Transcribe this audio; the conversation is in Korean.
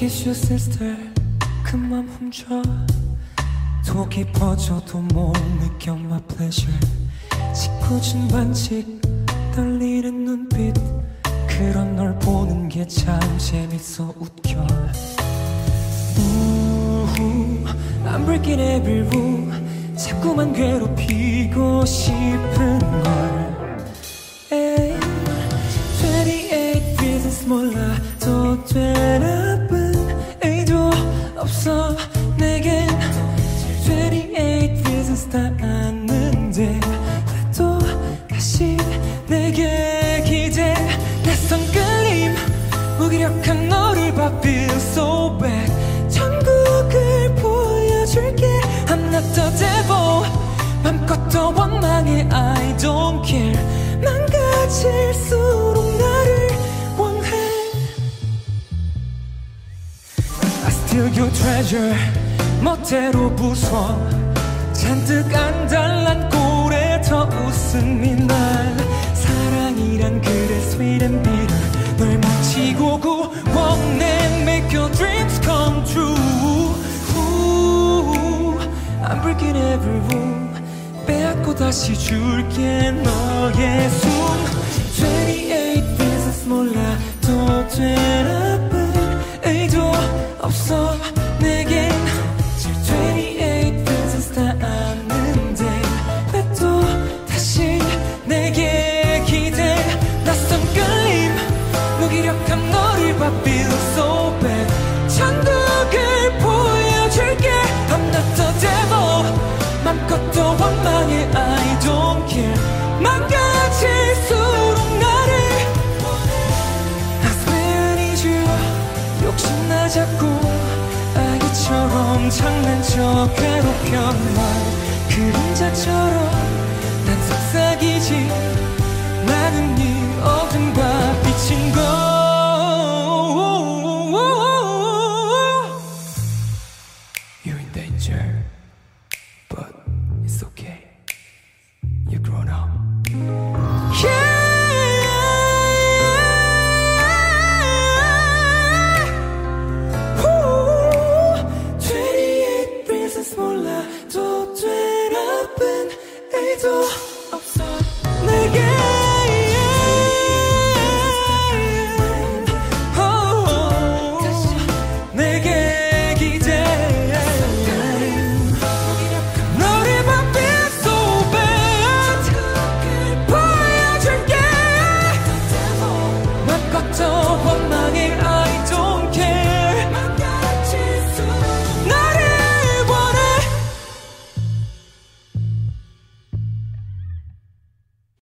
kiss your sister. 그맘 훔쳐. 더 깊어져도 못 느껴 my pleasure. 짓궂은 반칙 떨리는 눈빛. 그런 널 보는 게 참 재밌어 웃겨. 우후 I'm breaking every rule 자꾸만 괴롭히고 싶은 걸. 에이, 28 reasons 몰라도 되나쁜 28 reasons 다 아는데 또 다시 내게 기대 낯선 끌림 무기력한 너를 봐 feel so bad 천국을 보여줄게 I'm not the devil 맘껏 더 원망해 I don't care 망가질수록 나를 원해 I steal your treasure 멋대로 부숴 잔뜩 안달난 꼴에 더 웃음이 날 사랑이란 그래 sweet and bitter 널 묻히고 구원해 make your dreams come true Ooh, I'm breaking every rule 빼앗고 다시 줄게 너의 숨 28 reasons 몰라도 되나쁜 의도 없어 무기력한 너를 봐 feel so bad 천국을 보여줄게. I'm not the devil. 맘껏 더 원망해 I don't care. 망가질수록 나를 I swear I need you 욕심나 자꾸 아기처럼 장난쳐 괴롭혀 널 그림자처럼 So.